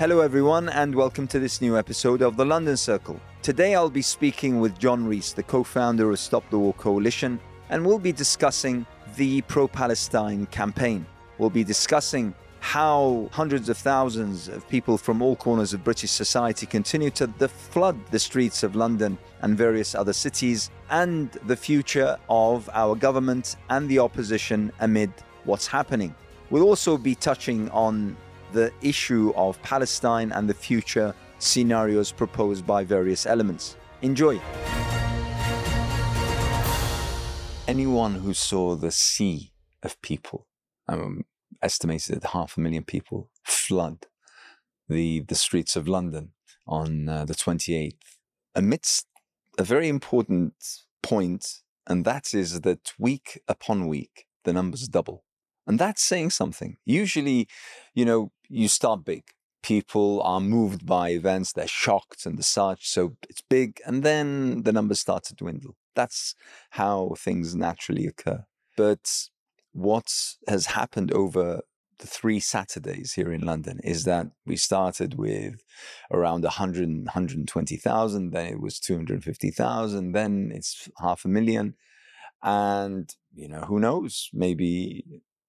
Hello, everyone, and welcome to this new episode of the London Circle. Today, I'll be speaking with John Rees, the co founder of Stop the War Coalition, and we'll be discussing the pro Palestine campaign. We'll be discussing how hundreds of thousands of people from all corners of British society continue to flood the streets of London and various other cities, and the future of our government and the opposition amid what's happening. We'll also be touching on the issue of Palestine and the future scenarios proposed by various elements. Enjoy. Anyone who saw the sea of people, um, estimated at half a million people, flood the, the streets of London on uh, the 28th, amidst a very important point, and that is that week upon week, the numbers double. And that's saying something. Usually, you know, you start big. People are moved by events, they're shocked and the such. So it's big. And then the numbers start to dwindle. That's how things naturally occur. But what has happened over the three Saturdays here in London is that we started with around 100, 120,000, then it was 250,000, then it's half a million. And, you know, who knows? Maybe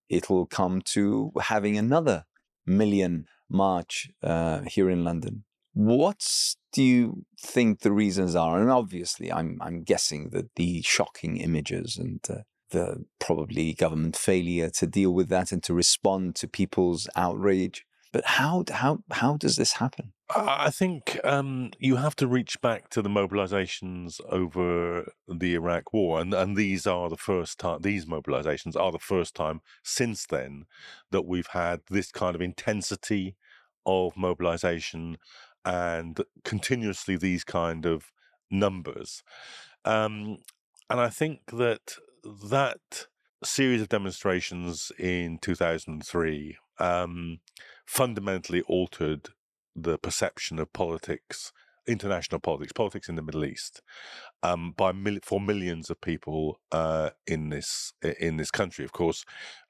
it'll come to having another million march uh, here in London. What do you think the reasons are? And obviously, I'm I'm guessing that the shocking images and uh, the probably government failure to deal with that and to respond to people's outrage. But how how how does this happen? I think um, you have to reach back to the mobilizations over the Iraq War, and and these are the first time. These mobilizations are the first time since then that we've had this kind of intensity of mobilization and continuously these kind of numbers. Um, and I think that that series of demonstrations in 2003 um, fundamentally altered the perception of politics, international politics, politics in the Middle East, um, by mil- for millions of people uh, in this in this country. Of course,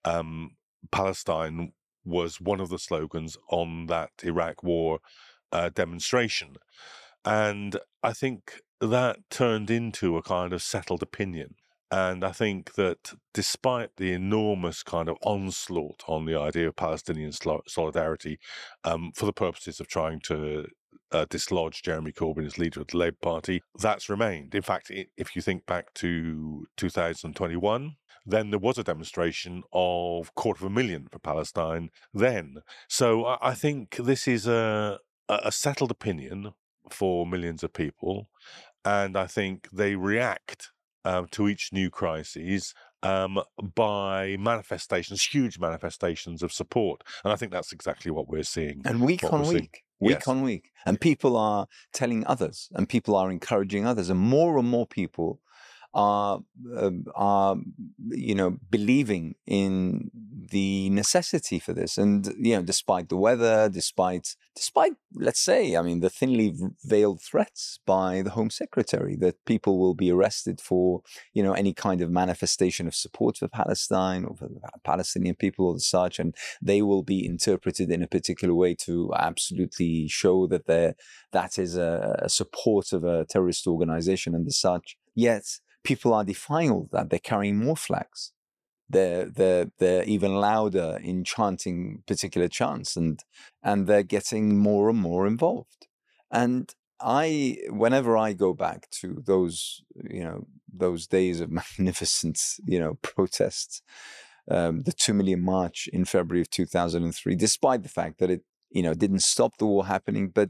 um, Palestine was one of the slogans on that Iraq War uh, demonstration, and I think that turned into a kind of settled opinion. And I think that despite the enormous kind of onslaught on the idea of Palestinian solidarity um, for the purposes of trying to uh, dislodge Jeremy Corbyn as leader of the Labour Party, that's remained. In fact, if you think back to 2021, then there was a demonstration of quarter of a million for Palestine then. So I think this is a, a settled opinion for millions of people. And I think they react um, to each new crisis um, by manifestations, huge manifestations of support. And I think that's exactly what we're seeing. And week on week, week yes. on week. And people are telling others and people are encouraging others. And more and more people are uh, are you know believing in the necessity for this. And you know despite the weather despite despite let's say i mean the thinly veiled threats by the home secretary that people will be arrested for you know any kind of manifestation of support for palestine or for the palestinian people or the such and they will be interpreted in a particular way to absolutely show that they that is a, a support of a terrorist organization and the such. Yet people are defying all that. They're carrying more flags. They're, they're, they're even louder in chanting particular chants and, and they're getting more and more involved. And I, whenever I go back to those, you know, those days of magnificent, you know, protests, um, the 2 million march in February of 2003, despite the fact that it, you know, didn't stop the war happening. But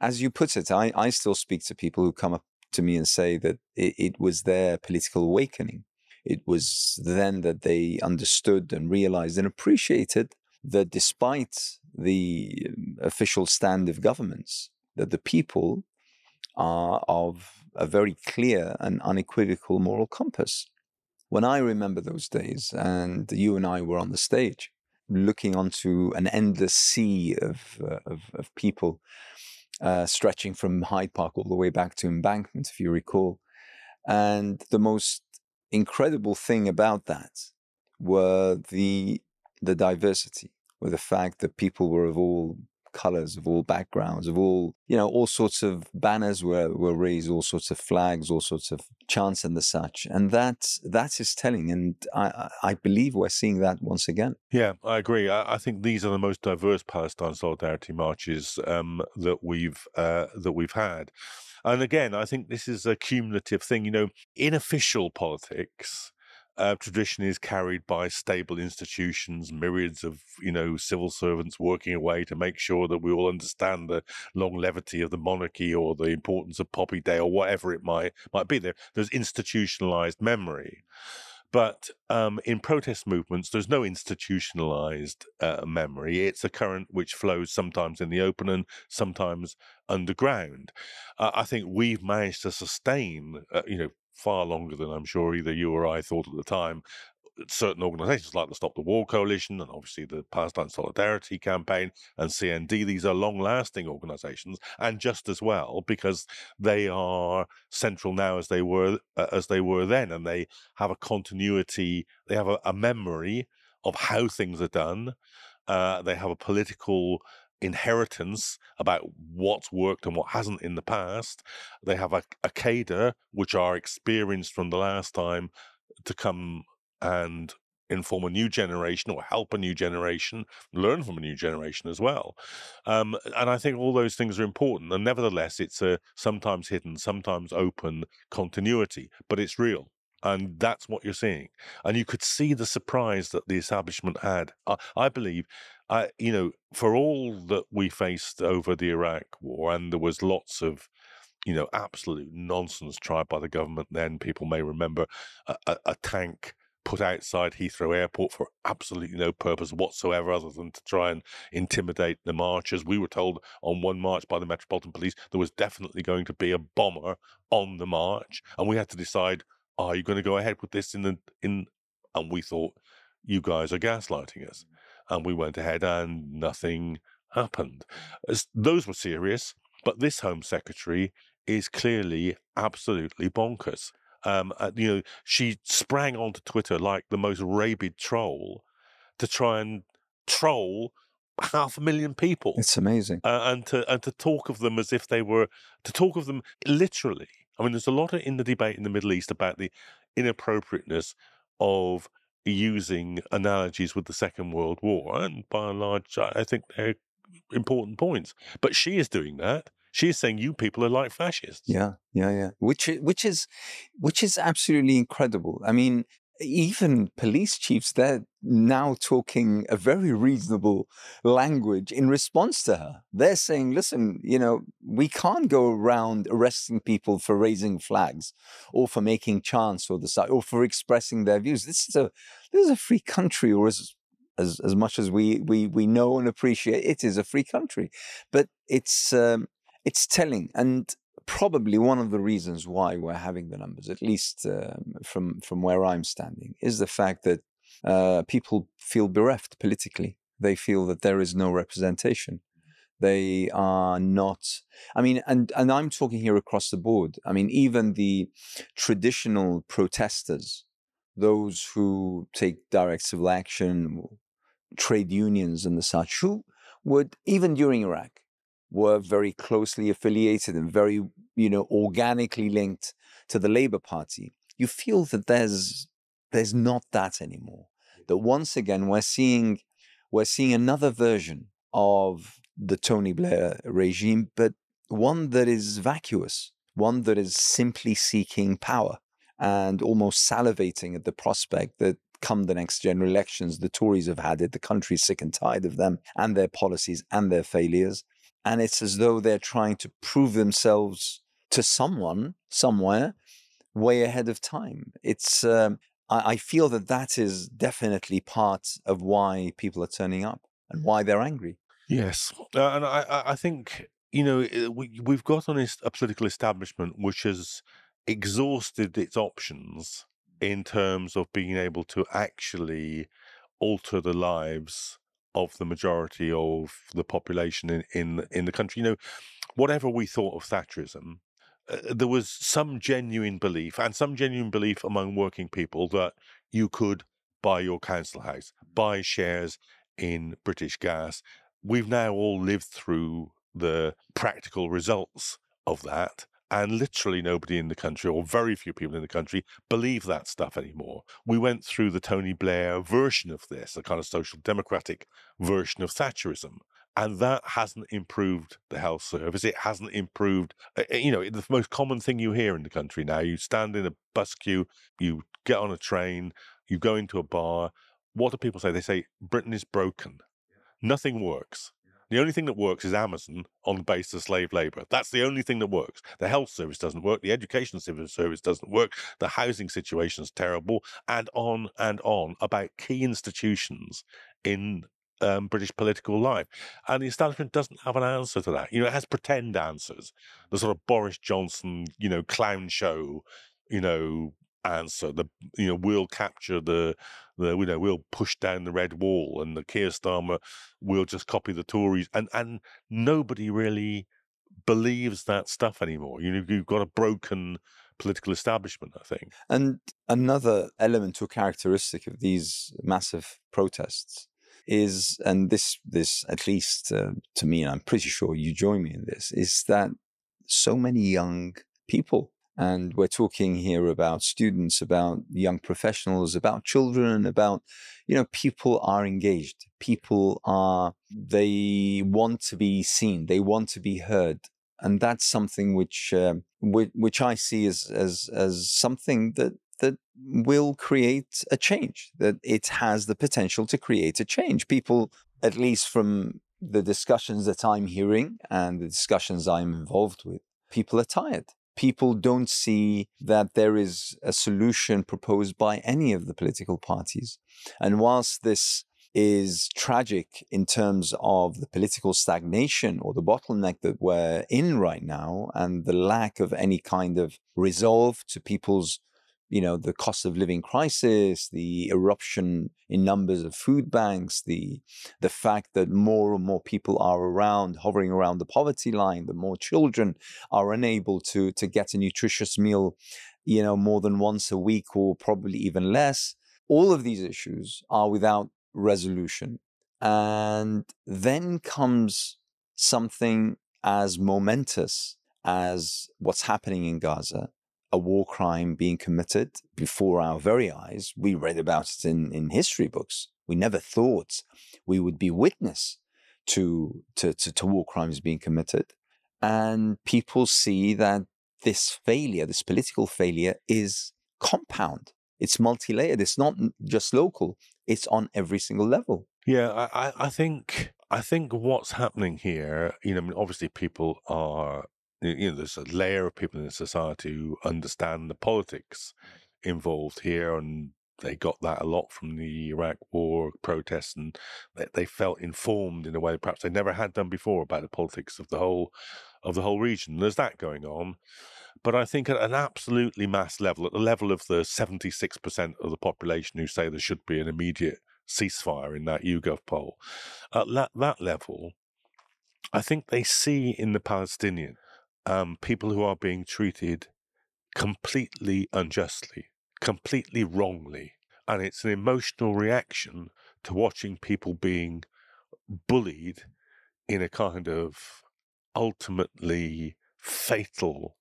as you put it, I, I still speak to people who come up to me and say that it, it was their political awakening. It was then that they understood and realized and appreciated that despite the um, official stand of governments, that the people are of a very clear and unequivocal moral compass. When I remember those days, and you and I were on the stage, looking onto an endless sea of, uh, of, of people uh, stretching from Hyde Park all the way back to Embankment, if you recall. And the most incredible thing about that were the the diversity, were the fact that people were of all colors, of all backgrounds, of all, you know, all sorts of banners were, were raised, all sorts of flags, all sorts of chants and the such. And that, that is telling. And I, I believe we're seeing that once again. Yeah, I agree. I, I think these are the most diverse Palestine solidarity marches um, that we've, uh, that we've had. And again, I think this is a cumulative thing. You know, in official politics, uh, tradition is carried by stable institutions, myriads of you know civil servants working away to make sure that we all understand the longevity of the monarchy or the importance of Poppy Day or whatever it might might be. There, there's institutionalized memory. But um, in protest movements, there's no institutionalized uh, memory. It's a current which flows sometimes in the open and sometimes underground. Uh, I think we've managed to sustain, uh, you know, far longer than I'm sure either you or I thought at the time. Certain organizations like the Stop the War Coalition and obviously the Palestine Solidarity Campaign and CND, these are long lasting organizations and just as well because they are central now as they were uh, as they were then and they have a continuity, they have a, a memory of how things are done. Uh, they have a political inheritance about what's worked and what hasn't in the past. They have a, a which are experienced from the last time to come and inform a new generation or help a new generation, learn from a new generation as well. Um, and I think all those things are important. And nevertheless, it's a sometimes hidden, sometimes open continuity, but it's real. And that's what you're seeing. And you could see the surprise that the establishment had. I, I believe, You know, for all that we faced over the Iraq war, and there was lots of, you know, absolute nonsense tried by the government then. People may remember a, a, a tank put outside Heathrow Airport for absolutely no purpose whatsoever other than to try and intimidate the marchers. We were told on one march by the Metropolitan Police there was definitely going to be a bomber on the march, and we had to decide are you going to go ahead with this in the in and we thought you guys are gaslighting us and we went ahead and nothing happened. As, those were serious but this home secretary is clearly absolutely bonkers. Um, you know she sprang onto twitter like the most rabid troll to try and troll half a million people it's amazing. uh, and to and to talk of them as if they were to talk of them literally. I mean, there's a lot in the debate in the Middle East about the inappropriateness of using analogies with the Second World War, and by and large, I think they're important points. But she is doing that. She is saying you people are like fascists. Yeah, yeah, yeah. Which which is which is absolutely incredible. I mean, even police chiefs, they're now talking a very reasonable language in response to her. They're saying, listen, you know, we can't go around arresting people for raising flags or for making chants or the or for expressing their views. This is a this is a free country, or as as, as much as we, we we know and appreciate it is a free country. But it's um, it's telling. And probably one of the reasons why we're having the numbers, at least um, from from where I'm standing, is the fact that uh, people feel bereft politically. They feel that there is no representation. They are not. I mean, and and I'm talking here across the board. I mean, even the traditional protesters, those who take direct civil action, trade unions and the such, who would even during Iraq were very closely affiliated and very, you know, organically linked to the Labour Party, you feel that there's there's not that anymore. That once again we're seeing we're seeing another version of the Tony Blair regime, but one that is vacuous, one that is simply seeking power and almost salivating at the prospect that come the next general elections, the Tories have had it, the country's sick and tired of them and their policies and their failures and it's as though they're trying to prove themselves to someone somewhere way ahead of time. It's um, I, I, feel that that is definitely part of why people are turning up and why they're angry. Yes, uh, and I, I think you know we we've got on a political establishment which has exhausted its options in terms of being able to actually alter the lives of the majority of the population in, in, in the country. You know, whatever we thought of Thatcherism, uh, there was some genuine belief and some genuine belief among working people that you could buy your council house, buy shares in British Gas, we've now all lived through the practical results of that. And literally nobody in the country, or very few people in the country, believe that stuff anymore. We went through the Tony Blair version of this, a kind of social democratic version of Thatcherism. And that hasn't improved the health service. It hasn't improved, uh, uh, you know, the most common thing you hear in the country now you stand in a bus queue, you get on a train, you go into a bar. What do people say? They say, Britain is broken. Nothing works. The only thing that works is Amazon on the basis of slave labor. That's the only thing that works. The health service doesn't work. The education service doesn't work. The housing situation is terrible, and on and on about key institutions in um, British political life. And the establishment doesn't have an answer to that. You know, it has pretend answers. The sort of Boris Johnson, you know, clown show, you know, answer. The you know we'll capture the the you know we'll push down the red wall, and the Keir Starmer will just copy the Tories, and and nobody really believes that stuff anymore. You know, you've got a broken political establishment, I think. And another element or characteristic of these massive protests is, and this this at least uh, to me, and I'm pretty sure you join me in this, is that so many young people and we're talking here about students, about young professionals, about children, about, you know, people are engaged. People are, they want to be seen. They want to be heard. And that's something which, uh, which, which I see as, as, as something that, that will create a change, that it has the potential to create a change. People, at least from the discussions that I'm hearing and the discussions I'm involved with, people are tired people don't see that there is a solution proposed by any of the political parties. And whilst this is tragic in terms of the political stagnation or the bottleneck that we're in right now and the lack of any kind of resolve to people's you know, the cost of living crisis, the eruption in numbers of food banks, the the fact that more and more people are around, hovering around the poverty line, that more children are unable to to get a nutritious meal, you know, more than once a week or probably even less. All of these issues are without resolution. And then comes something as momentous as what's happening in Gaza, a war crime being committed before our very eyes. We read about it in, in history books. We never thought we would be witness to, to, to, to war crimes being committed. And people see that this failure, this political failure, is compound. It's multi-layered. It's not just local. It's on every single level. Yeah, I, I think I think what's happening here, you know, I mean, obviously people are you know, there's a layer of people in society who understand the politics involved here, and they got that a lot from the Iraq War protests, and they, they felt informed in a way perhaps they never had done before about the politics of the whole of the whole region. There's that going on. But I think at an absolutely mass level, at the level of the 76% of the population who say there should be an immediate ceasefire in that YouGov poll, at that, that level, I think they see in the Palestinian um, people who are being treated completely unjustly, completely wrongly. And it's an emotional reaction to watching people being bullied in a kind of ultimately fatal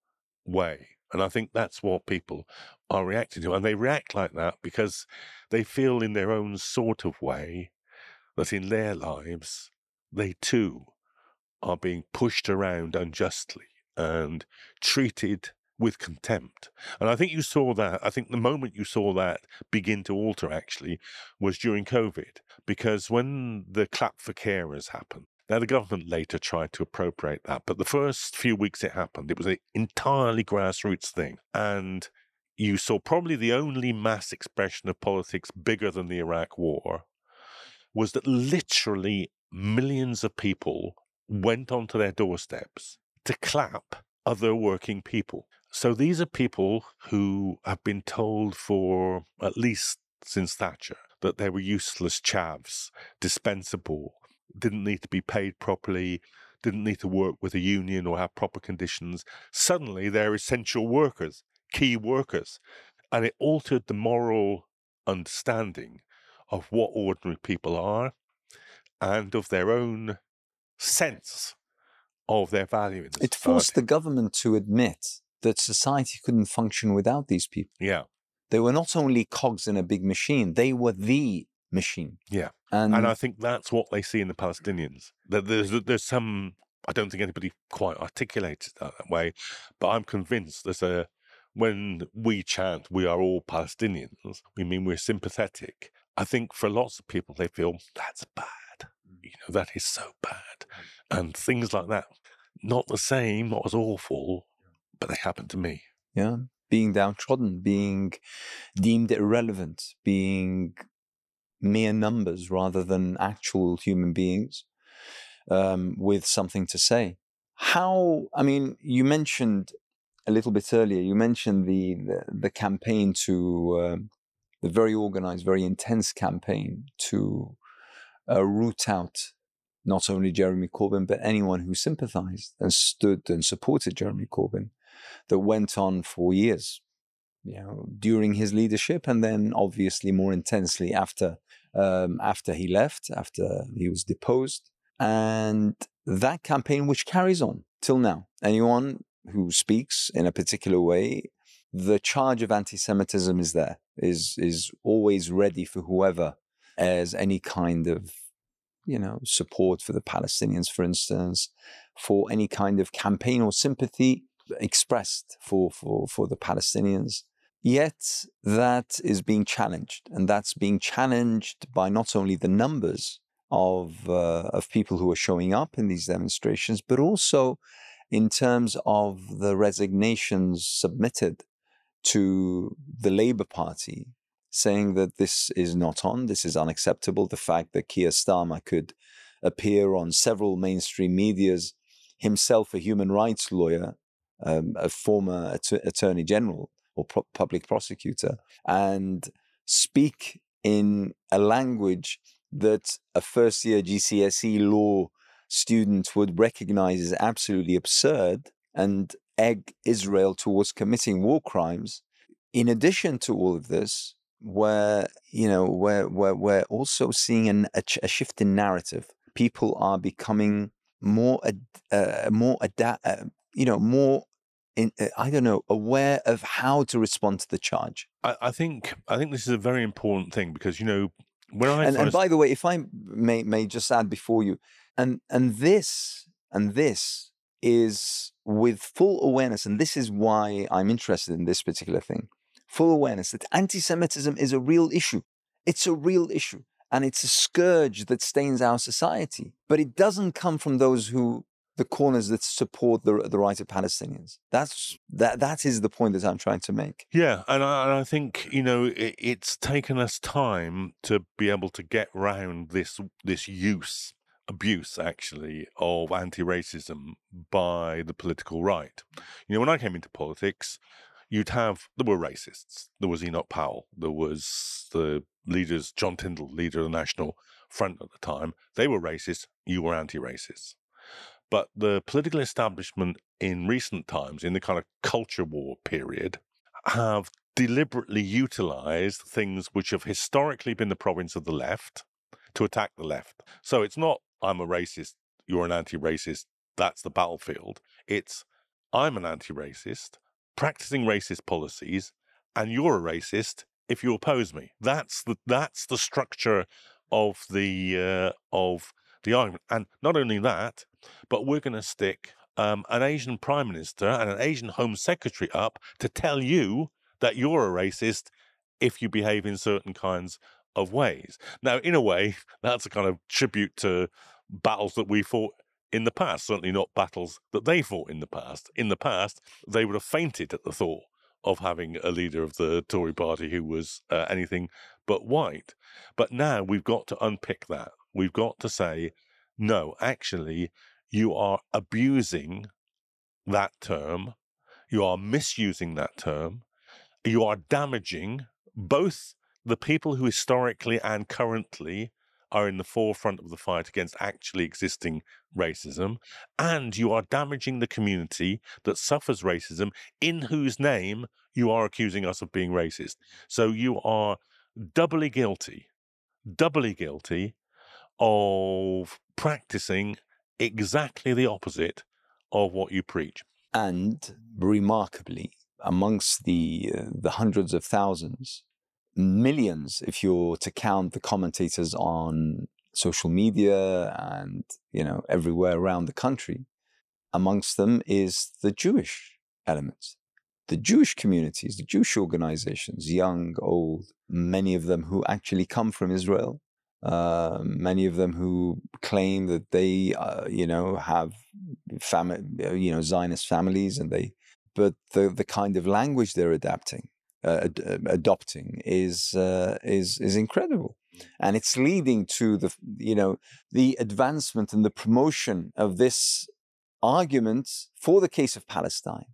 way. And I think that's what people are reacting to. And they react like that because they feel in their own sort of way that in their lives, they too are being pushed around unjustly and treated with contempt. And I think you saw that. I think the moment you saw that begin to alter actually was during COVID, because when the clap for carers happened, now the government later tried to appropriate that, but the first few weeks it happened, it was an entirely grassroots thing. And you saw probably the only mass expression of politics bigger than the Iraq war was that literally millions of people went onto their doorsteps to clap other working people. So these are people who have been told for at least since Thatcher that they were useless chavs, dispensable, didn't need to be paid properly, didn't need to work with a union or have proper conditions. Suddenly they're essential workers, key workers. And it altered the moral understanding of what ordinary people are and of their own sense of their value in It forced the government to admit that society couldn't function without these people. Yeah. They were not only cogs in a big machine, they were the machine. Yeah. And, and I think that's what they see in the Palestinians. That there's there's some I don't think anybody quite articulated that, that way, but I'm convinced there's a when we chant we are all Palestinians, we mean we're sympathetic. I think for lots of people they feel that's bad. You know, that is so bad. Mm. And things like that. Not the same, not as awful, but they happened to me. Yeah. Being downtrodden, being deemed irrelevant, being mere numbers rather than actual human beings um, with something to say. How, I mean, you mentioned a little bit earlier, you mentioned the, the, the campaign to, uh, the very organized, very intense campaign to uh, root out not only Jeremy Corbyn, but anyone who sympathized and stood and supported Jeremy Corbyn that went on for years, you know, during his leadership, and then obviously more intensely after um, after he left, after he was deposed, and that campaign which carries on till now. Anyone who speaks in a particular way, the charge of anti-Semitism is there, is is always ready for whoever as any kind of you know support for the Palestinians, for instance, for any kind of campaign or sympathy expressed for, for, for the Palestinians. Yet that is being challenged, and that's being challenged by not only the numbers of uh, of people who are showing up in these demonstrations, but also in terms of the resignations submitted to the Labour Party, saying that this is not on, this is unacceptable. The fact that Keir Starmer could appear on several mainstream medias, himself a human rights lawyer, um, a former att- attorney general or pro- public prosecutor, and speak in a language that a first year GCSE law student would recognize as absolutely absurd and egg Israel towards committing war crimes. In addition to all of this, where you know where where we're also seeing an, a, a shift in narrative. People are becoming more uh, more adapt, uh, you know, more in, uh, I don't know, aware of how to respond to the charge. I, I, think I think this is a very important thing because you know when I and, and by the way, if I may may just add before you, and and this and this is with full awareness, and this is why I'm interested in this particular thing. Full awareness that anti-Semitism is a real issue. It's a real issue and it's a scourge that stains our society. But it doesn't come from those who the corners that support the the right of Palestinians. That's that that is the point that I'm trying to make. Yeah, and I, and I think you know it, it's taken us time to be able to get round this this use abuse actually of anti-racism by the political right. You know, when I came into politics, you'd have there were racists. There was Enoch Powell. There was the leaders, John Tyndall, leader of the National Front at the time. They were racist. You were anti-racist. But the political establishment in recent times, in the kind of culture war period, have deliberately utilized things which have historically been the province of the left to attack the left. So it's not, I'm a racist, you're an anti racist, that's the battlefield. It's, I'm an anti racist, practicing racist policies, and you're a racist if you oppose me. That's the, that's the structure of the, uh, of the argument. And not only that, but we're going to stick um, an Asian prime minister and an Asian home secretary up to tell you that you're a racist if you behave in certain kinds of ways. Now, in a way, that's a kind of tribute to battles that we fought in the past, certainly not battles that they fought in the past. In the past, they would have fainted at the thought of having a leader of the Tory party who was uh, anything but white. But now we've got to unpick that. We've got to say, no, actually, you are abusing that term, you are misusing that term, you are damaging both the people who historically and currently are in the forefront of the fight against actually existing racism, and you are damaging the community that suffers racism, in whose name you are accusing us of being racist. So you are doubly guilty, doubly guilty of practicing exactly the opposite of what you preach. And remarkably, amongst the uh, the hundreds of thousands, millions, if you're to count the commentators on social media and you know everywhere around the country, amongst them is the Jewish element, the Jewish communities, the Jewish organizations, young, old, many of them who actually come from Israel, uh, many of them who claim that they, uh, you know, have family, you know, Zionist families, and they, but the the kind of language they're adapting, ad- uh, adopting is uh, is is incredible, and it's leading to the, you know, the advancement and the promotion of this argument for the case of Palestine.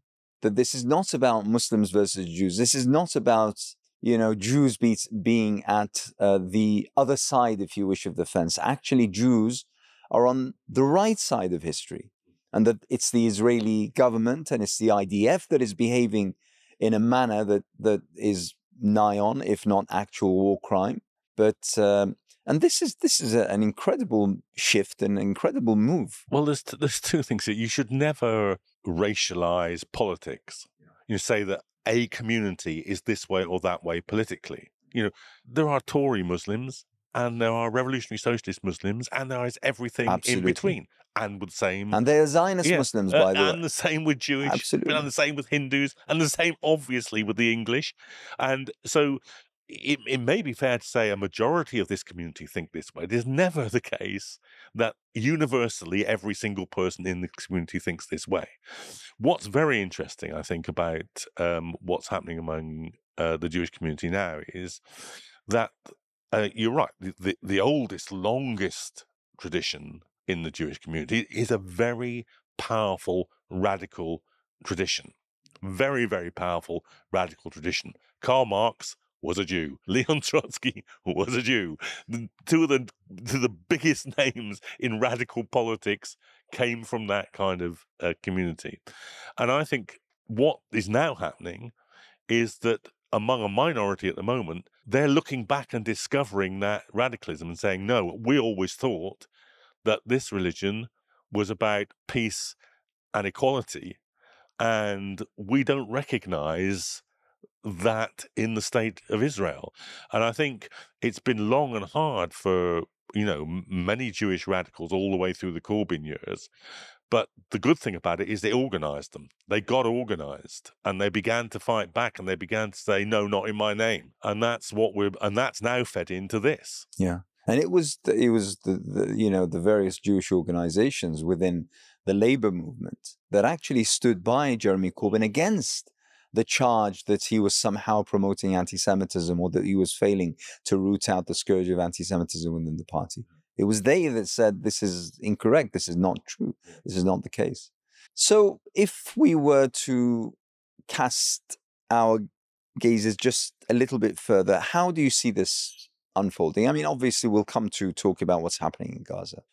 That this is not about Muslims versus Jews. This is not about you know, Jews be, being at uh, the other side, if you wish, of the fence. Actually, Jews are on the right side of history, and that it's the Israeli government and it's the IDF that is behaving in a manner that that is nigh on, if not actual war crime. But um, and this is this is a, an incredible shift, an incredible move. Well, there's t- there's two things that you should never racialize politics. You say that a community is this way or that way politically. You know, there are Tory Muslims and there are revolutionary socialist Muslims and there is everything Absolutely. in between. And with the same And they are Zionist yeah, Muslims, by uh, the way. And the same with Jewish. Absolutely. And the same with Hindus. And the same obviously with the English. And so it, it may be fair to say a majority of this community think this way. It is never the case that universally every single person in the community thinks this way. What's very interesting, I think, about um, what's happening among uh, the Jewish community now is that uh, you're right. The, the, the oldest, longest tradition in the Jewish community is a very powerful, radical tradition. Very, very powerful, radical tradition. Karl Marx was a Jew. Leon Trotsky was a Jew. Two of the the biggest names in radical politics came from that kind of uh, community, and I think what is now happening is that among a minority at the moment, they're looking back and discovering that radicalism and saying, no, we always thought that this religion was about peace and equality, and we don't recognize that in the state of Israel. And I think it's been long and hard for, you know, many Jewish radicals all the way through the Corbyn years. But the good thing about it is they organized them. They got organized and they began to fight back and they began to say, no, not in my name. And that's what we're, and that's now fed into this. Yeah. And it was, it was the, the you know, the various Jewish organizations within the labor movement that actually stood by Jeremy Corbyn against the charge that he was somehow promoting anti-Semitism or that he was failing to root out the scourge of anti-Semitism within the party. It was they that said this is incorrect, this is not true, this is not the case. So if we were to cast our gazes just a little bit further, how do you see this unfolding? I mean, obviously, we'll come to talk about what's happening in Gaza,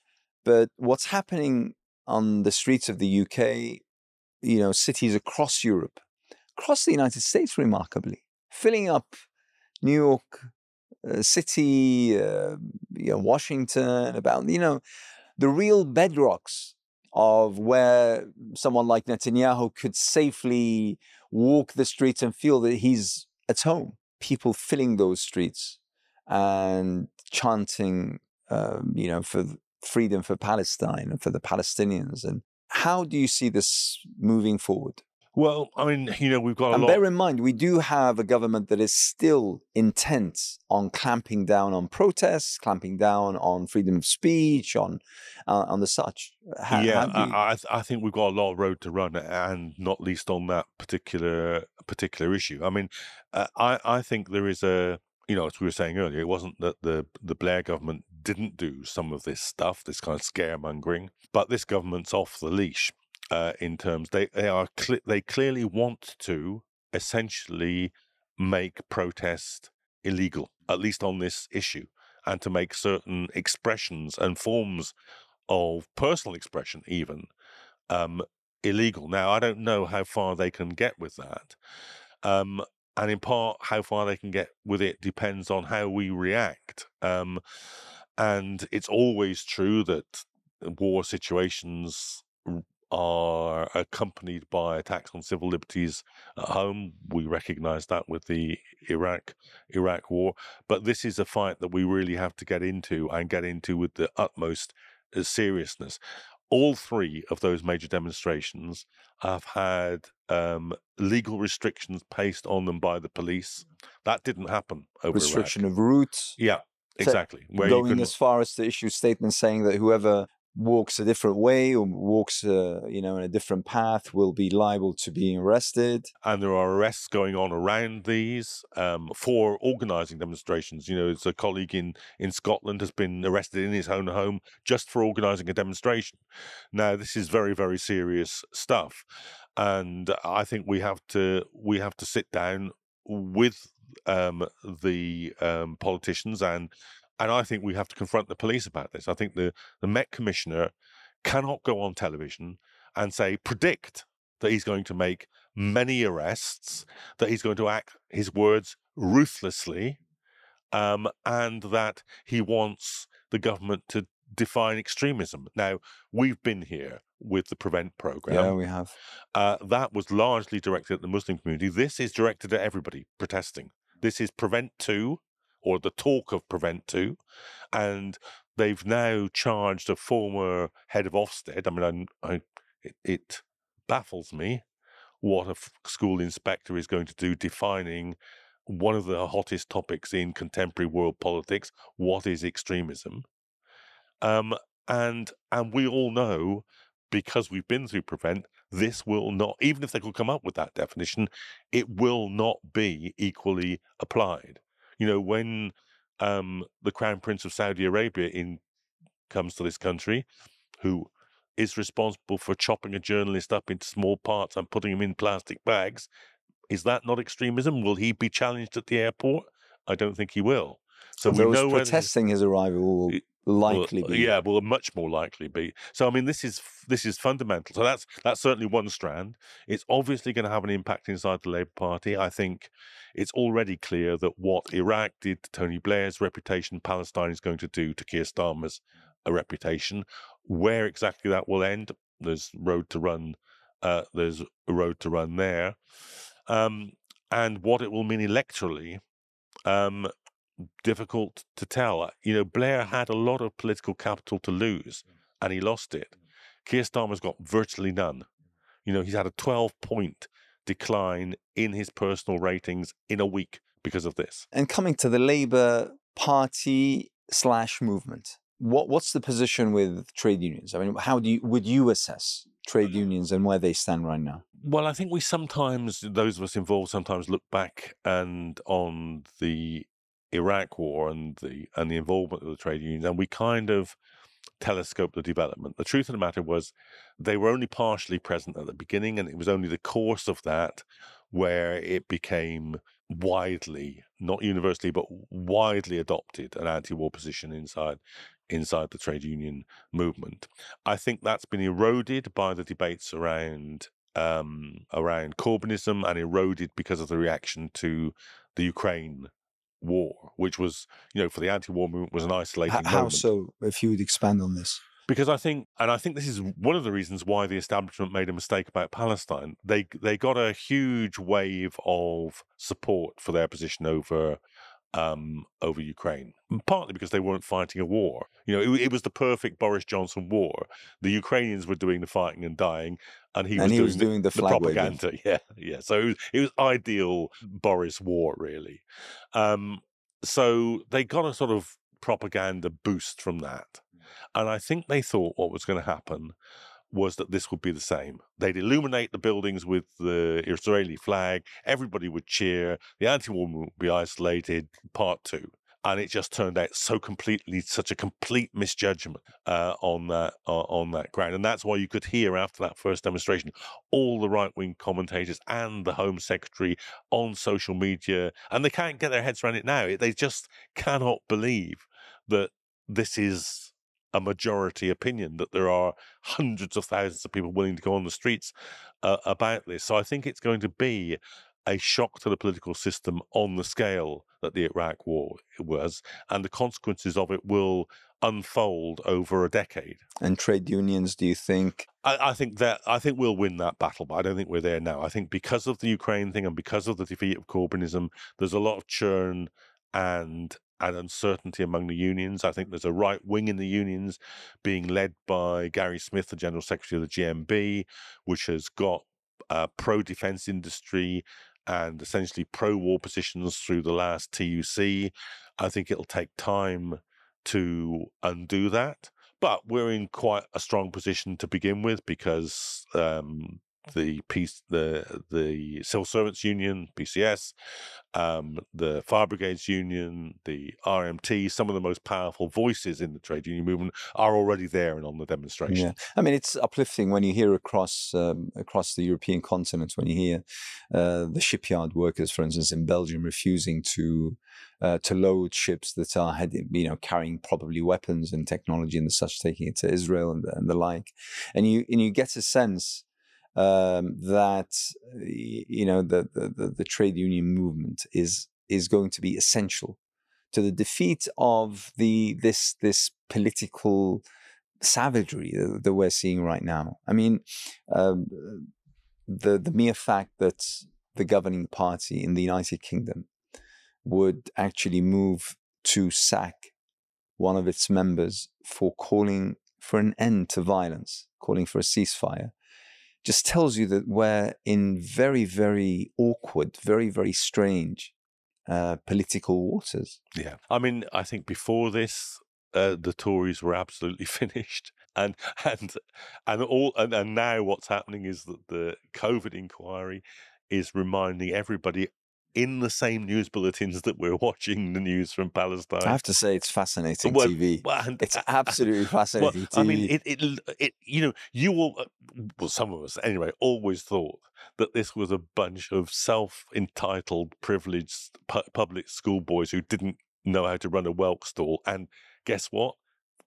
but what's happening on the streets of the UK, you know, cities across Europe, across the United States, remarkably, filling up New York uh, City, uh, you know, Washington, about, you know, the real bedrocks of where someone like Netanyahu could safely walk the streets and feel that he's at home. People filling those streets and chanting, um, you know, for freedom for Palestine and for the Palestinians. And how do you see this moving forward? Well, I mean, you know, we've got a and lot. bear in mind, we do have a government that is still intent on clamping down on protests, clamping down on freedom of speech, on uh, on the such. How, yeah, how you... I, I think we've got a lot of road to run, and not least on that particular particular issue. I mean, uh, I I think there is a you know, as we were saying earlier, it wasn't that the the Blair government didn't do some of this stuff, this kind of scaremongering, but this government's off the leash uh, in terms they they are cl- they clearly want to essentially make protest illegal, at least on this issue, and to make certain expressions and forms of personal expression even um, illegal. Now, I don't know how far they can get with that. Um, and in part, how far they can get with it depends on how we react. Um, and it's always true that war situations are accompanied by attacks on civil liberties at home. We recognize that with the Iraq Iraq war, but this is a fight that we really have to get into and get into with the utmost uh, seriousness. All three of those major demonstrations have had um, legal restrictions placed on them by the police. That didn't happen over restriction Iraq. of routes. Yeah, exactly. Where going as far as to issue statements saying that whoever walks a different way or walks uh, you know in a different path will be liable to being arrested. And there are arrests going on around these um, for organizing demonstrations. You know it's a colleague in in scotland has been arrested in his own home just for organizing a demonstration. Now this is very very serious stuff and i think we have to we have to sit down with um, the um, politicians and and I think we have to confront the police about this. I think the, the Met Commissioner cannot go on television and say, predict that he's going to make many arrests, that he's going to act his words ruthlessly, um, and that he wants the government to define extremism. Now, we've been here with the Prevent program. Yeah, we have. Uh, that was largely directed at the Muslim community. This is directed at everybody protesting. This is Prevent 2, or the talk of Prevent 2. And they've now charged a former head of Ofsted. I mean, I, I, it, it baffles me what a school inspector is going to do defining one of the hottest topics in contemporary world politics what is extremism um, and and we all know because we've been through prevent this will not even if they could come up with that definition it will not be equally applied you know, when um, the Crown Prince of Saudi Arabia in comes to this country, who is responsible for chopping a journalist up into small parts and putting him in plastic bags, is that not extremism? Will he be challenged at the airport? I don't think he will. So we know protesting his arrival will likely well, be. Yeah, will much more likely be. So I mean, this is this is fundamental. So that's that's certainly one strand. It's obviously going to have an impact inside the Labour Party. I think it's already clear that what Iraq did to Tony Blair's reputation, Palestine is going to do to Keir Starmer's a uh, reputation. Where exactly that will end, there's road to run. Uh, there's a road to run there, um, and what it will mean electorally. Um, difficult to tell. Uh, you know, Blair mm-hmm. had a lot of political capital to lose, mm-hmm. and he lost it. Mm-hmm. Keir Starmer's got virtually none. You know, he's had a 12 point decline in his personal ratings in a week because of this. And coming to the Labour Party slash movement, what what's the position with trade unions? I mean, how do you would you assess trade unions and where they stand right now? Well, I think we sometimes, those of us involved, sometimes look back and on the Iraq war and the and the involvement of the trade unions, and we kind of telescope the development. The truth of the matter was they were only partially present at the beginning, and it was only the course of that where it became widely, not universally, but widely adopted an anti-war position inside inside the trade union movement. I think that's been eroded by the debates around um, around Corbynism and eroded because of the reaction to the Ukraine war, which was, you know, for the anti-war movement was an isolating H- how moment. so? If you would expand on this. Because I think, and I think this is one of the reasons why the establishment made a mistake about Palestine. They they got a huge wave of support for their position over um, over Ukraine, partly because they weren't fighting a war. You know, it, it, was the perfect Boris Johnson war. The Ukrainians were doing the fighting and dying, and he, and was, he doing was doing the, the, the propaganda. Waving. Yeah, yeah. So it was, it was ideal Boris war, really. Um, so they got a sort of propaganda boost from that, and I think they thought what was going to happen was that this would be the same. They'd illuminate the buildings with the Israeli flag, everybody would cheer, the anti war movement would be isolated, part two. And it just turned out so completely, such a complete misjudgment uh, on that uh, on that ground, and that's why you could hear after that first demonstration, all the right wing commentators and the Home Secretary on social media, and they can't get their heads around it now. They just cannot believe that this is a majority opinion that there are hundreds of thousands of people willing to go on the streets uh, about this. So I think it's going to be a shock to the political system on the scale that the Iraq war was, and the consequences of it will unfold over a decade. And trade unions, do you think? I, I, think that I think we'll win that battle, but I don't think we're there now. I think because of the Ukraine thing and because of the defeat of Corbynism, there's a lot of churn and and uncertainty among the unions. I think there's a right wing in the unions being led by Gary Smith, the General Secretary of the GMB, which has got a pro defense industry and essentially pro war positions through the last TUC. I think it'll take time to undo that. But we're in quite a strong position to begin with because um, the peace, the the civil servants union, PCS, um, the fire brigades union, the RMT, some of the most powerful voices in the trade union movement are already there and on the demonstration. Yeah, I mean it's uplifting when you hear across um, across the European continent when you hear uh, the shipyard workers, for instance, in Belgium, refusing to uh, to load ships that are you know, carrying probably weapons and technology and such, taking it to Israel and, and the like, and you and you get a sense um, that you know the, the the trade union movement is is going to be essential to the defeat of the this this political savagery that we're seeing right now. I mean, um, the the mere fact that the governing party in the United Kingdom would actually move to sack one of its members for calling for an end to violence, calling for a ceasefire, just tells you that we're in very, very awkward, very, very strange uh, political waters. Yeah. I mean, I think before this, uh, the Tories were absolutely finished. And and and all and, and now what's happening is that the COVID inquiry is reminding everybody in the same news bulletins that we're watching the news from Palestine. I have to say, it's fascinating well, TV. Well, and, it's absolutely fascinating. Well, I mean, it, it, it, you know, you all, uh, well, some of us anyway, always thought that this was a bunch of self-entitled, privileged pu- public school boys who didn't know how to run a whelk stall. And guess what?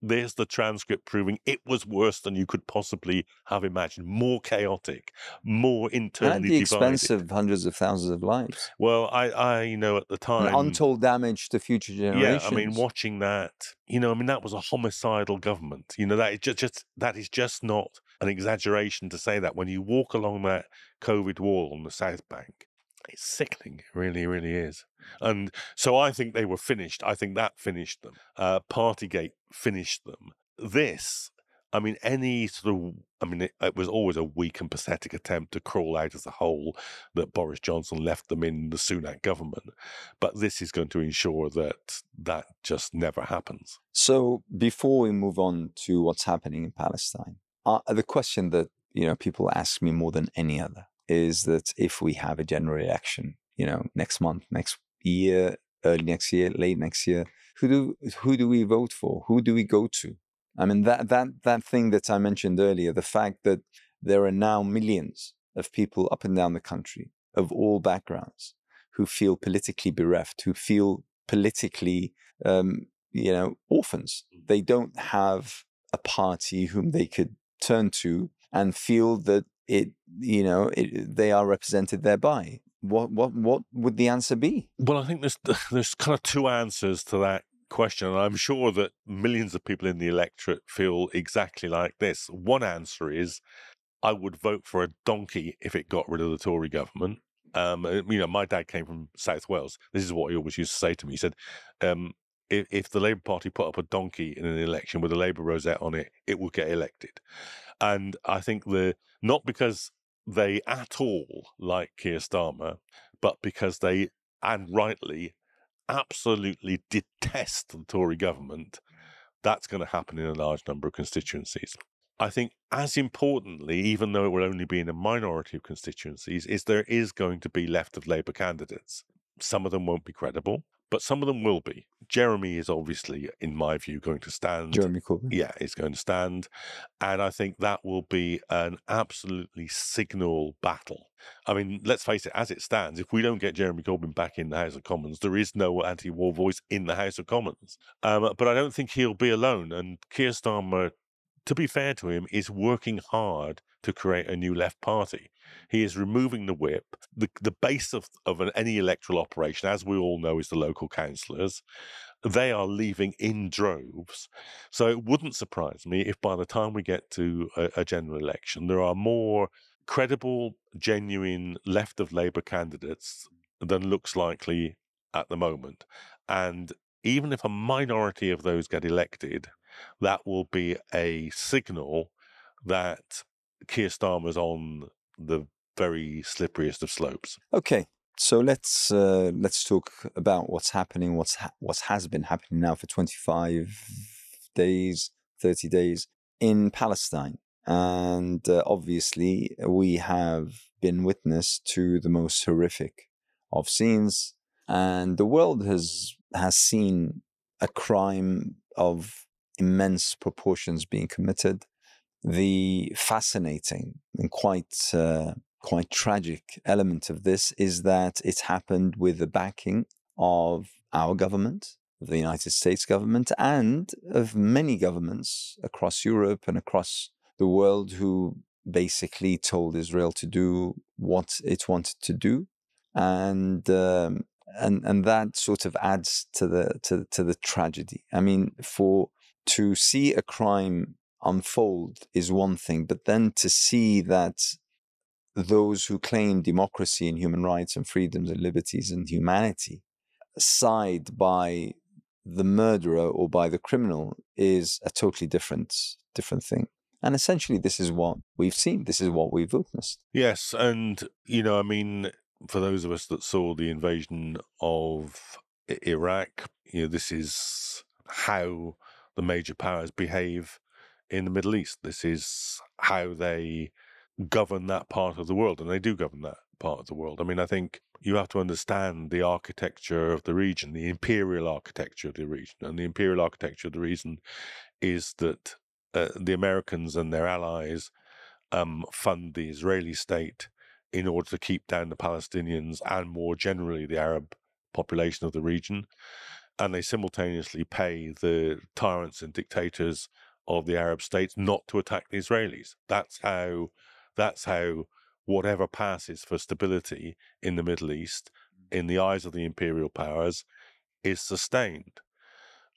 There's the transcript proving it was worse than you could possibly have imagined. More chaotic, more internally At the expense of hundreds of thousands of lives. Well, I, I, you know, at the time, and untold damage to future generations. Yeah, I mean, watching that, you know, I mean, that was a homicidal government. You know, that is just, just that is just not an exaggeration to say that when you walk along that COVID wall on the South Bank, it's sickening. It really, really is. And so I think they were finished. I think that finished them. Uh, Partygate finished them. This, I mean, any sort of, I mean, it, it, was always a weak and pathetic attempt to crawl out of the hole that Boris Johnson left them in the Sunak government. But this is going to ensure that that just never happens. So before we move on to what's happening in Palestine, uh, the question that you know people ask me more than any other is that if we have a general election, you know, next month, next year, early next year, late next year, who do who do we vote for? Who do we go to? I mean that that that thing that I mentioned earlier, the fact that there are now millions of people up and down the country of all backgrounds who feel politically bereft, who feel politically, um, you know, orphans. They don't have a party whom they could turn to and feel that it you know it, they are represented thereby what what what would the answer be well i think there's there's kind of two answers to that question and i'm sure that millions of people in the electorate feel exactly like this one answer is i would vote for a donkey if it got rid of the tory government um, uh, you know, my dad came from South Wales. This is what he always used to say to me. He said, um, if, if, the Labour Party put up a donkey in an election with a Labour rosette on it, it would get elected. And I think the not because they at all like Keir Starmer, but because they and rightly absolutely detest the Tory government, that's going to happen in a large number of constituencies. I think, as importantly, even though it will only be in a minority of constituencies, is there is going to be left of Labour candidates. Some of them won't be credible but some of them will be. Jeremy is obviously, in my view, going to stand. Jeremy Corbyn. Yeah, is going to stand. And I think that will be an absolutely signal battle. I mean, let's face it, as it stands, if we don't get Jeremy Corbyn back in the House of Commons, there is no anti war voice in the House of Commons. Um, but I don't think he'll be alone. And Keir Starmer, to be fair to him, is working hard to create a new left party. He is removing the whip. The, the base of, of an, any electoral operation, as we all know, is the local councillors. they are leaving in droves. So it wouldn't surprise me if by the time we get to a, a general election, there are more credible, genuine left of Labour candidates than looks likely at the moment. And even if a minority of those get elected, that will be a signal that Keir Starmer's on the very slipperiest of slopes. Okay, so let's uh, let's talk about what's happening, what's ha- what has been happening now for 25 days, 30 days in Palestine, and uh, obviously we have been witness to the most horrific of scenes, and the world has has seen a crime of immense proportions being committed. The fascinating and quite uh, quite tragic element of this is that it happened with the backing of our government, of the United States government, and of many governments across Europe and across the world who basically told Israel to do what it wanted to do, and um, and and that sort of adds to the to to the tragedy. I mean, for to see a crime unfold is one thing, but then to see that those who claim democracy and human rights and freedoms and liberties and humanity side by the murderer or by the criminal is a totally different different thing. And essentially, this is what we've seen. This is what we've witnessed. Yes, and you know, I mean, for those of us that saw the invasion of Iraq, you know, this is how the major powers behave in the Middle East. This is how they govern that part of the world, and they do govern that part of the world. I mean, I think you have to understand the architecture of the region, the imperial architecture of the region. And the imperial architecture of the region is that uh, the Americans and their allies um, fund the Israeli state in order to keep down the Palestinians and more generally the Arab population of the region. And they simultaneously pay the tyrants and dictators of the Arab states not to attack the Israelis. That's how that's how whatever passes for stability in the Middle East, mm. in the eyes of the imperial powers, is sustained.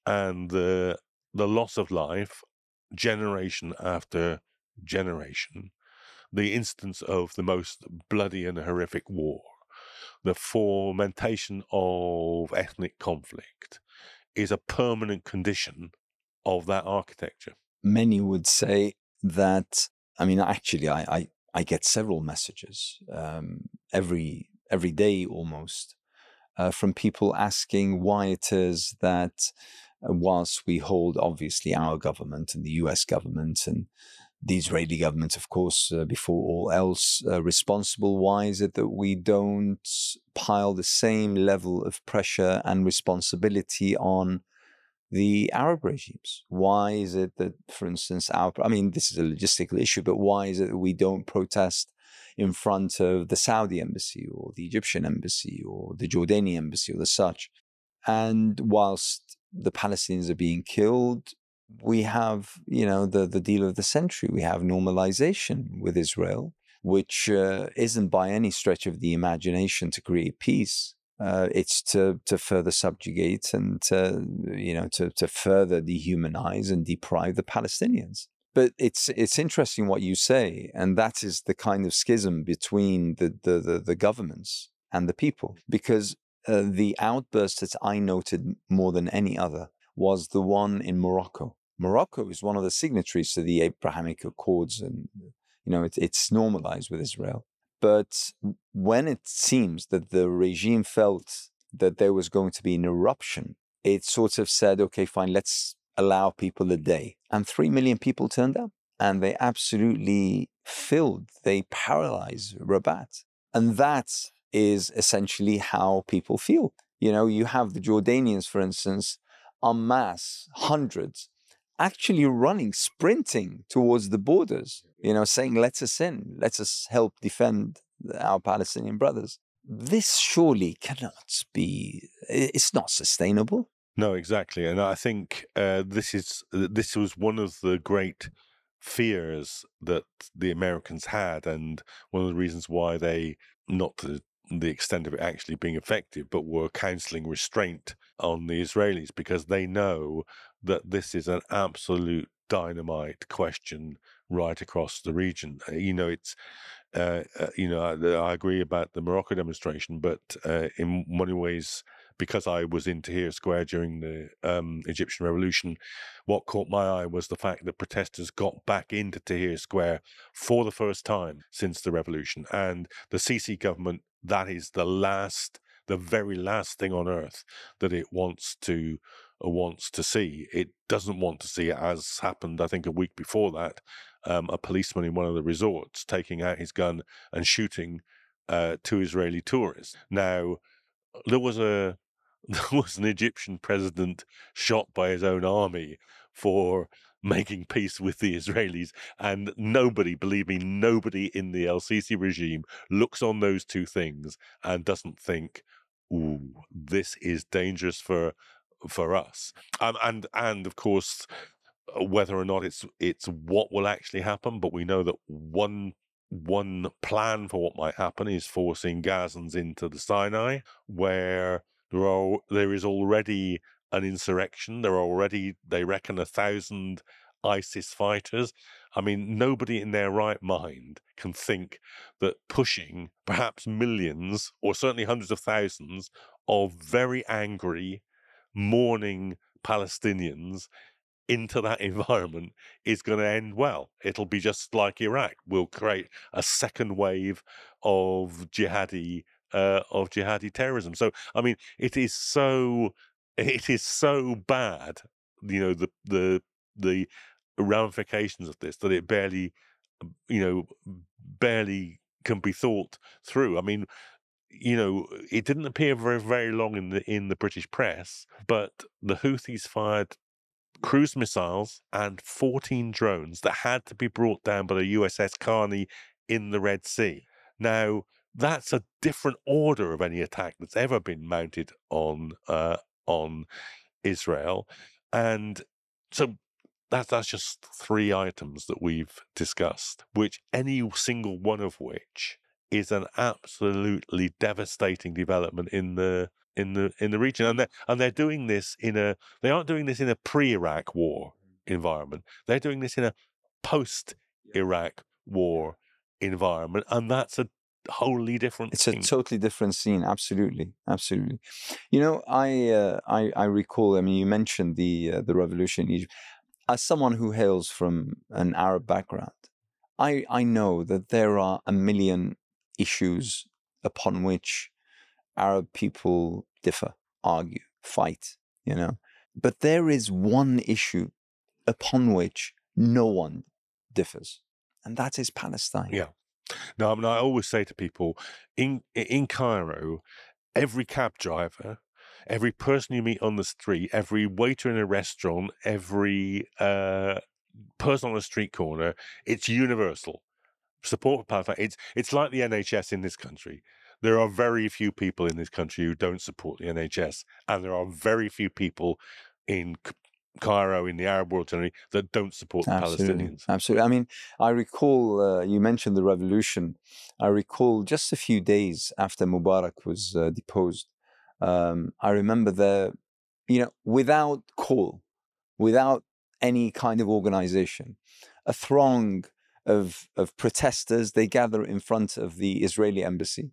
And the the loss of life, generation after generation, the instance of the most bloody and horrific war, the fomentation of ethnic conflict, is a permanent condition of that architecture. Many would say that I mean, actually, I I, I get several messages um, every every day almost uh, from people asking why it is that uh, whilst we hold obviously our government and the U.S. government and the Israeli government, of course, uh, before all else, uh, responsible. Why is it that we don't pile the same level of pressure and responsibility on the Arab regimes? Why is it that, for instance, our, I mean, this is a logistical issue, but why is it that we don't protest in front of the Saudi embassy or the Egyptian embassy or the Jordanian embassy or the such? And whilst the Palestinians are being killed, we have, you know, the, the deal of the century. We have normalization with Israel, which uh, isn't by any stretch of the imagination to create peace uh, it's to to further subjugate and to, you know to to further dehumanize and deprive the Palestinians. But it's it's interesting what you say, and that is the kind of schism between the the the, the governments and the people, because uh, the outburst that I noted more than any other was the one in Morocco. Morocco is one of the signatories to the Abrahamic Accords, and you know it, it's normalized with Israel. But when it seems that the regime felt that there was going to be an eruption, it sort of said, okay, fine, let's allow people a day. And three million people turned up and they absolutely filled, they paralyzed Rabat. And that is essentially how people feel. You know, you have the Jordanians, for instance, en masse, hundreds, actually running, sprinting towards the borders, you know, saying, let us in, let us help defend our Palestinian brothers. This surely cannot be, it's not sustainable. No, exactly. And I think uh, this is this was one of the great fears that the Americans had, and one of the reasons why they, not to the extent of it actually being effective, but were counseling restraint on the Israelis because they know that this is an absolute dynamite question right across the region. Uh, you know, it's uh, uh, you know I, I, agree about the Morocco demonstration, but uh, in many ways, because I was in Tahrir Square during the um, Egyptian Revolution, what caught my eye was the fact that protesters got back into Tahrir Square for the first time since the revolution, and the Sisi government that is the last the very last thing on earth that it wants to wants to see. It doesn't want to see as happened, I think, a week before that. Um, a policeman in one of the resorts taking out his gun and shooting uh, two Israeli tourists. Now, there was a there was an Egyptian president shot by his own army for making peace with the Israelis. And nobody, believe me, nobody in the El Sisi regime looks on those two things and doesn't think, ooh, this is dangerous for for us. Um, and and of course, uh, whether or not it's it's what will actually happen, but we know that one one plan for what might happen is forcing Gazans into the Sinai, where there are there is already an insurrection. There are already, they reckon, a thousand ISIS fighters. I mean, nobody in their right mind can think that pushing perhaps millions or certainly hundreds of thousands of very angry, mourning Palestinians into that environment is going to end well. It'll be just like Iraq. We'll create a second wave of jihadi uh, of jihadi terrorism. So, I mean, it is so it is so bad, you know, the the the ramifications of this that it barely, you know, barely can be thought through. I mean, you know, it didn't appear very very long in the in the British press, but the Houthis fired cruise missiles and 14 drones that had to be brought down by the USS Carney in the Red Sea. Now, that's a different order of any attack that's ever been mounted on uh, on Israel. And so that's that's just three items that we've discussed, which any single one of which is an absolutely devastating development in the in the in the region. And they and they're doing this in a they aren't doing this in a pre-Iraq war environment. They're doing this in a post-Iraq war environment, and that's a wholly different. It's thing. a totally different scene. Absolutely, absolutely. You know, I uh, I, I recall. I mean, you mentioned the uh, the revolution in Egypt. As someone who hails from an Arab background, I I know that there are a million issues upon which Arab people differ, argue, fight. You know, but there is one issue upon which no one differs, and that is Palestine. Yeah. No, I mean, I always say to people in in Cairo, every cab driver, every person you meet on the street, every waiter in a restaurant, every uh, person on a street corner, it's universal support for Palestine. It's it's like the NHS in this country. There are very few people in this country who don't support the NHS, and there are very few people in Cairo in the Arab world generally that don't support the Absolutely. Palestinians. Absolutely. I mean, I recall uh, you mentioned the revolution. I recall just a few days after Mubarak was uh, deposed. Um, I remember the, you know, without call, without any kind of organization, a throng of of protesters they gather in front of the Israeli embassy,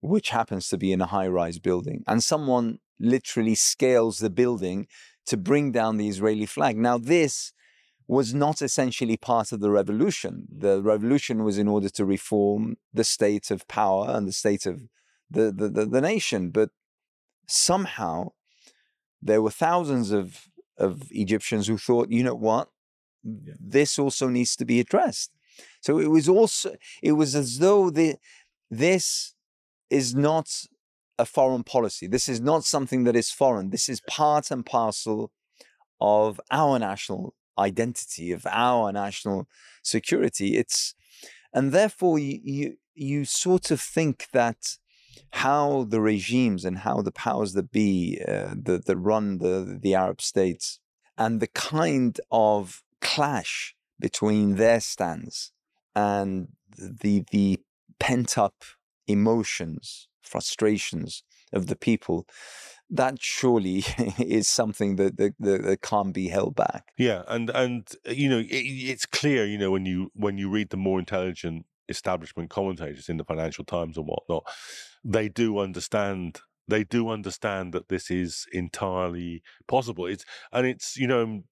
which happens to be in a high-rise building, and someone literally scales the building to bring down the Israeli flag. Now, this was not essentially part of the revolution. The revolution was in order to reform the state of power and the state of the, the, the, the nation. But somehow there were thousands of, of Egyptians who thought, you know what? Yeah. This also needs to be addressed. So it was also, it was as though the, this is not a foreign policy. This is not something that is foreign. This is part and parcel of our national identity, of our national security. It's and therefore you you, you sort of think that how the regimes and how the powers that be uh, that, that run the the Arab states and the kind of clash between their stands and the the pent up emotions frustrations of the people that surely is something that, that, that, can't be held back. Yeah, and and uh, you know it, it's clear, you know, when you when you read the more intelligent establishment commentators in the Financial Times and whatnot, they do understand they do understand that this is entirely possible. It's and it's you know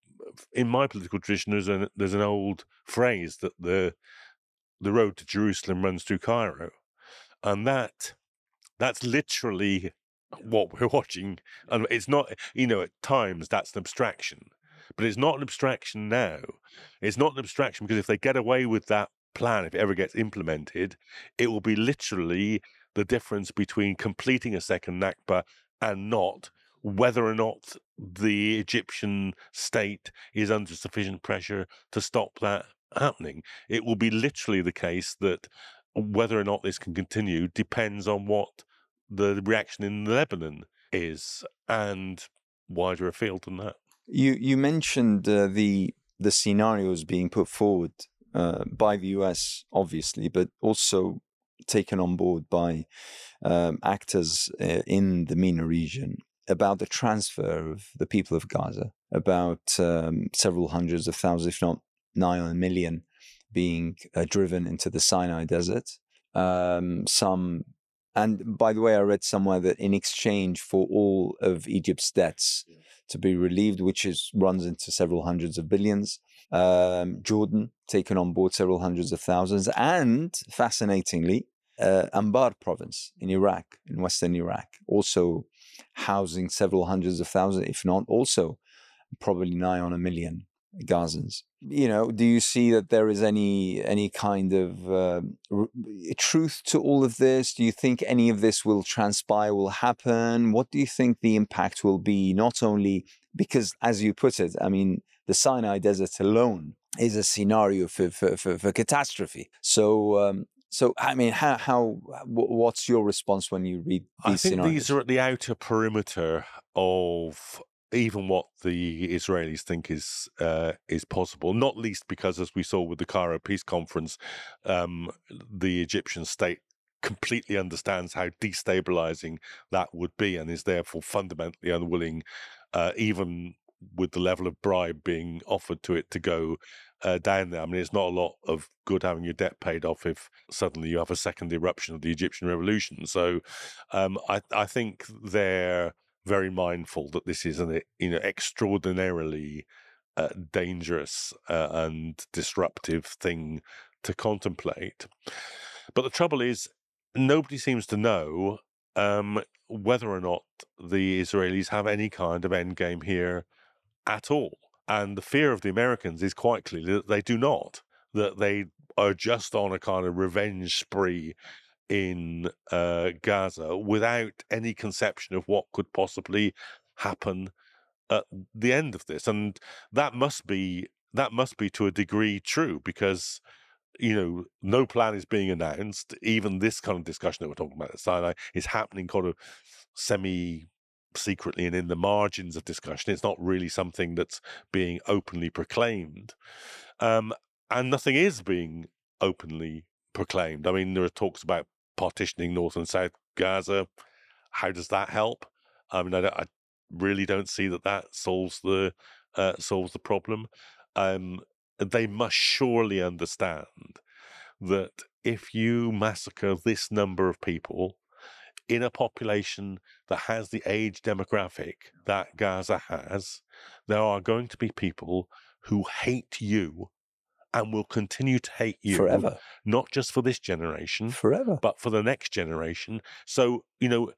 in my political tradition there's an there's an old phrase that the the road to Jerusalem runs through Cairo, and that that's literally what we're watching. And it's not you know at times that's an abstraction, but it's not an abstraction now. It's not an abstraction because if they get away with that plan, if it ever gets implemented, it will be literally the difference between completing a second Nakba and not, whether or not the Egyptian state is under sufficient pressure to stop that happening. It will be literally the case that whether or not this can continue depends on what the reaction in Lebanon is, and wider afield than that. You you mentioned uh, the the scenarios being put forward uh, by the US, obviously, but also taken on board by um, actors uh, in the MENA region about the transfer of the people of Gaza, about um, several hundreds of thousands, if not nine million, being uh, driven into the Sinai desert. Um, some, and by the way, I read somewhere that in exchange for all of Egypt's debts to be relieved, which is runs into several hundreds of billions, um, Jordan taken on board several hundreds of thousands, and fascinatingly, uh, Anbar province in Iraq, in western Iraq, also housing several hundreds of thousands, if not also probably nigh on a million Gazans. You know, do you see that there is any any kind of uh, r- truth to all of this? Do you think any of this will transpire, will happen? What do you think the impact will be? Not only because, as you put it, I mean, the Sinai Desert alone is a scenario for for, for, for catastrophe. So um, so, I mean, how, how, what's your response when you read these I think scenarios? these are at the outer perimeter of even what the Israelis think is uh, is possible. Not least because, as we saw with the Cairo peace conference, um, the Egyptian state completely understands how destabilizing that would be, and is therefore fundamentally unwilling, uh, even with the level of bribe being offered to it to go uh, down there. I mean, it's not a lot of good having your debt paid off if suddenly you have a second eruption of the Egyptian revolution. So um, I, I think they're very mindful that this is an you know extraordinarily uh, dangerous uh, and disruptive thing to contemplate. But the trouble is, nobody seems to know um, whether or not the Israelis have any kind of end game here at all. And the fear of the Americans is quite clearly that they do not, that they are just on a kind of revenge spree in uh, Gaza without any conception of what could possibly happen at the end of this. And that must be that must be to a degree true because you know no plan is being announced. Even this kind of discussion that we're talking about at Sinai is happening kind of semi secretly and in the margins of discussion. It's not really something that's being openly proclaimed. Um, and nothing is being openly proclaimed. I mean, there are talks about partitioning North and South Gaza. How does that help? I mean, I, I really don't see that that solves the uh, solves the problem. Um, they must surely understand that if you massacre this number of people in a population that has the age demographic that Gaza has, there are going to be people who hate you and will continue to hate you forever. Not just for this generation, forever, but for the next generation. So, you know,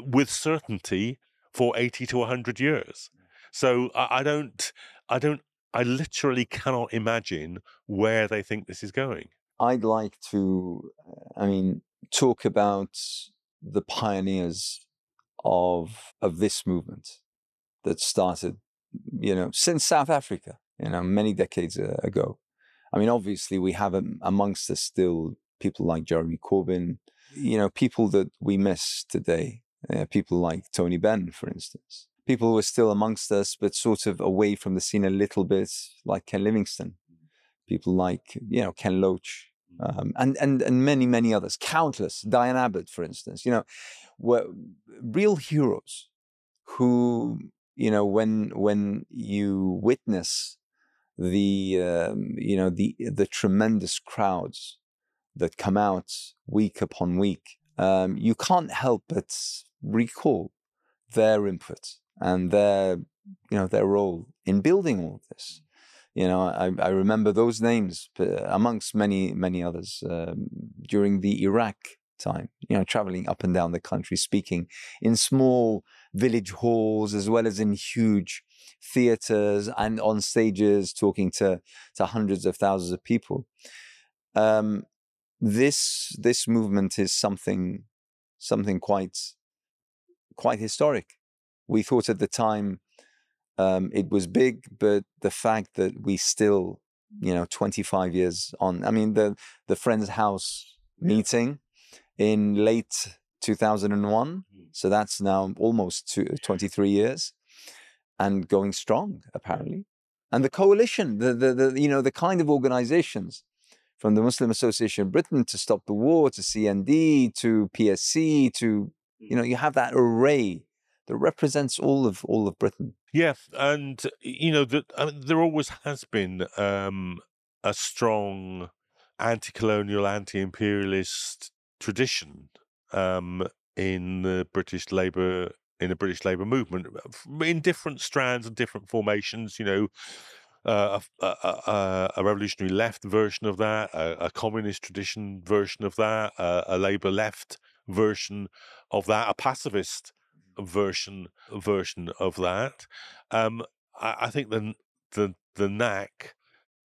with certainty for 80 to 100 years. So I, I don't, I don't, I literally cannot imagine where they think this is going. I'd like to, I mean, talk about the pioneers of of this movement that started, you know, since South Africa, you know, many decades uh, ago. I mean, obviously, we have amongst us still people like Jeremy Corbyn, you know, people that we miss today. Uh, people like Tony Benn, for instance. People who are still amongst us, but sort of away from the scene a little bit, like Ken Livingstone. People like, you know, Ken Loach, um, and and and many many others, countless. Diane Abbott, for instance, you know, were real heroes who you know when when you witness the um, you know the the tremendous crowds that come out week upon week, um, you can't help but recall their input and their you know their role in building all of this. You know, I, I remember those names amongst many many others um, during the Iraq time. You know, traveling up and down the country, speaking in small village halls as well as in huge theaters and on stages, talking to to hundreds of thousands of people. Um, this this movement is something something quite quite historic. We thought at the time um, it was big, but the fact that we still, you know, 25 years on, I mean, the the Friends House meeting in late 2001, mm. so that's now almost two, 23 years, and going strong apparently. And the coalition, the, the the you know the kind of organizations from the Muslim Association of Britain to Stop the War to CND to PSC to you know you have that array that represents all of all of Britain. Yeah, and you know that I mean, there always has been um, a strong anti-colonial, anti-imperialist tradition um, in the British Labour in the British Labour movement in different strands and different formations. You know, uh, a, a, a, revolutionary left version of that, a, a communist tradition version of that, a, Labour left version of that, a pacifist version version of that. Um, I, I, think the the the knack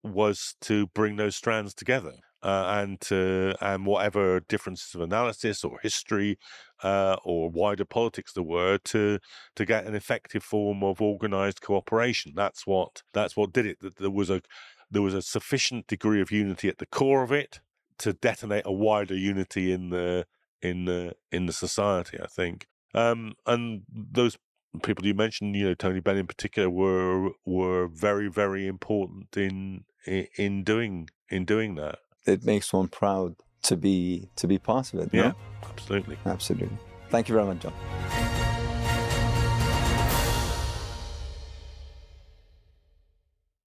was to bring those strands together. Uh, and to and whatever differences of analysis or history uh, or wider politics there were to to get an effective form of organized cooperation. That's what that's what did it. That there was a there was a sufficient degree of unity at the core of it to detonate a wider unity in the in the in the society. I think, um, and those people you mentioned, you know, Tony Benn in particular, were were very very important in in doing in doing that. It makes one proud to be to be part of it. Yeah, no? absolutely, absolutely. Thank you very much, John.